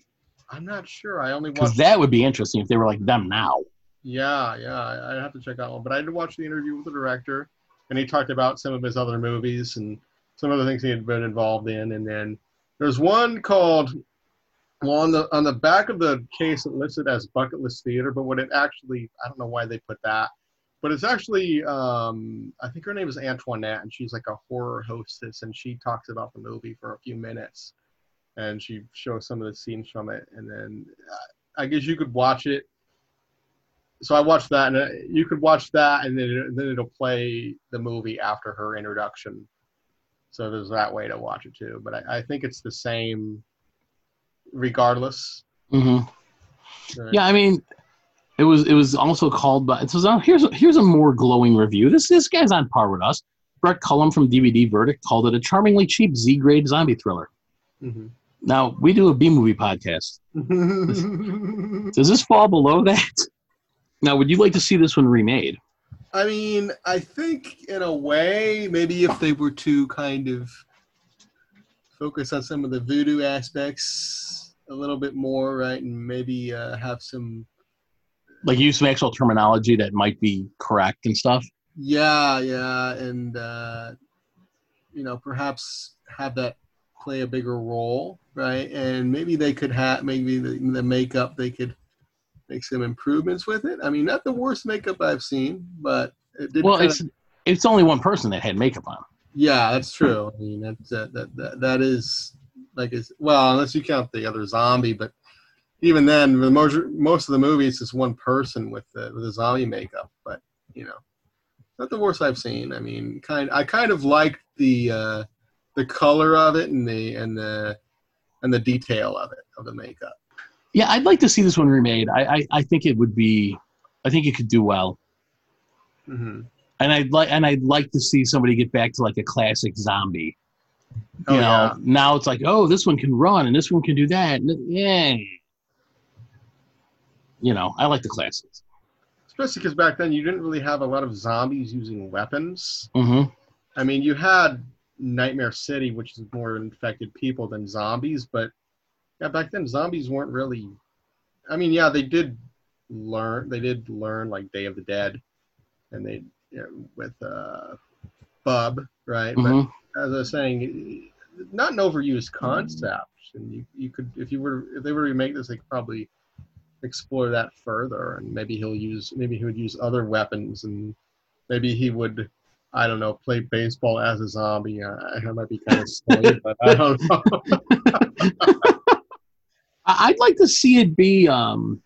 [SPEAKER 2] I'm not sure. I only
[SPEAKER 1] because
[SPEAKER 2] watched.
[SPEAKER 1] that would be interesting if they were like them now?
[SPEAKER 2] Yeah, yeah, I- I'd have to check that one. But I did watch the interview with the director, and he talked about some of his other movies and some other things he had been involved in. And then there's one called, well, on the on the back of the case it listed as Bucket List Theater, but what it actually, I don't know why they put that. but it's actually um, I think her name is Antoinette, and she's like a horror hostess, and she talks about the movie for a few minutes, and she shows some of the scenes from it, and then uh, I guess you could watch it. So I watched that, and uh, you could watch that, and then it, then it'll play the movie after her introduction. So there's that way to watch it too, but I, I think it's the same, regardless.
[SPEAKER 1] hmm
[SPEAKER 2] Right.
[SPEAKER 1] Yeah, I mean, it was it was also called, by. it oh, here's a, here's a more glowing review. This this guy's on par with us. Brett Cullum from DVD Verdict called it a charmingly cheap Z grade zombie thriller.
[SPEAKER 2] Mhm.
[SPEAKER 1] Now we do a B movie podcast. Does this fall below that? Now, would you like to see this one remade?
[SPEAKER 2] I mean, I think in a way, maybe if they were to kind of focus on some of the voodoo aspects a little bit more, right, and maybe uh, have some,
[SPEAKER 1] Like use some actual terminology that might be correct and stuff.
[SPEAKER 2] yeah, yeah, and uh, you know, perhaps have that play a bigger role, right, and maybe they could have maybe the, the makeup they could make some improvements with it. I mean, not the worst makeup I've seen, but it.
[SPEAKER 1] Well, it's it's only one person that had makeup on.
[SPEAKER 2] Yeah, that's true. I mean, that's that that that, that is like it's well, unless you count the other zombie, but even then, the most most of the movie it's just one person with the with the zombie makeup. But you know, not the worst I've seen. I mean, kind I kind of liked the uh, the color of it and the and the and the detail of it of the makeup.
[SPEAKER 1] Yeah, I'd like to see this one remade. I I, I think it would be, I think it could do well.
[SPEAKER 2] Mm-hmm.
[SPEAKER 1] And I'd like and I'd like to see somebody get back to like a classic zombie.
[SPEAKER 2] Oh,
[SPEAKER 1] you know,
[SPEAKER 2] yeah.
[SPEAKER 1] now it's like, oh, this one can run and this one can do that. Yeah. You know, I like the classics.
[SPEAKER 2] Especially because back then you didn't really have a lot of zombies using weapons.
[SPEAKER 1] hmm
[SPEAKER 2] I mean, you had Nightmare City, which is more infected people than zombies, but yeah, back then zombies weren't really. I mean, yeah, they did learn. They did learn like Day of the Dead, and they you know, with uh, Bub, right?
[SPEAKER 1] hmm
[SPEAKER 2] But as I was saying, not an overused concept, and you you could if you were if they were to remake this, they could probably explore that further, and maybe he'll use maybe he would use other weapons, and maybe he would. I don't know. Play baseball as a zombie. Uh, that might be kind of silly, but I don't know.
[SPEAKER 1] I- I'd like to see it be. um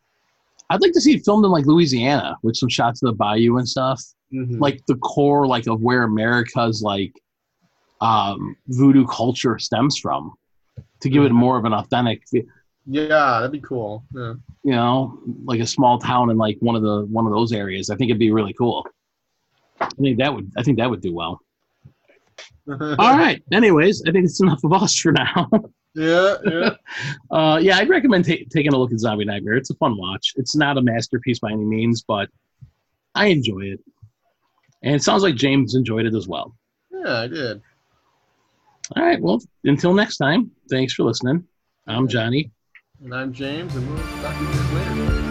[SPEAKER 1] I'd like to see it filmed in like Louisiana with some shots of the bayou and stuff.
[SPEAKER 2] Mhm.
[SPEAKER 1] like the core like of where America's like um voodoo culture stems from to give it
[SPEAKER 2] Mhm.
[SPEAKER 1] more of an authentic
[SPEAKER 2] yeah, that'd be cool. Yeah.
[SPEAKER 1] you know like a small town in like one of the one of those areas i think it'd be really cool i think that would i think that would do well all right anyways i think it's enough of us for now
[SPEAKER 2] yeah, yeah.
[SPEAKER 1] uh yeah i'd recommend ta- taking a look at zombie nightmare it's a fun watch it's not a masterpiece by any means but i enjoy it and it sounds like james enjoyed it as well
[SPEAKER 2] Yeah, I did.
[SPEAKER 1] All right. Well, until next time, thanks for listening. I'm Johnny.
[SPEAKER 2] And I'm James, and we'll talk to you guys later.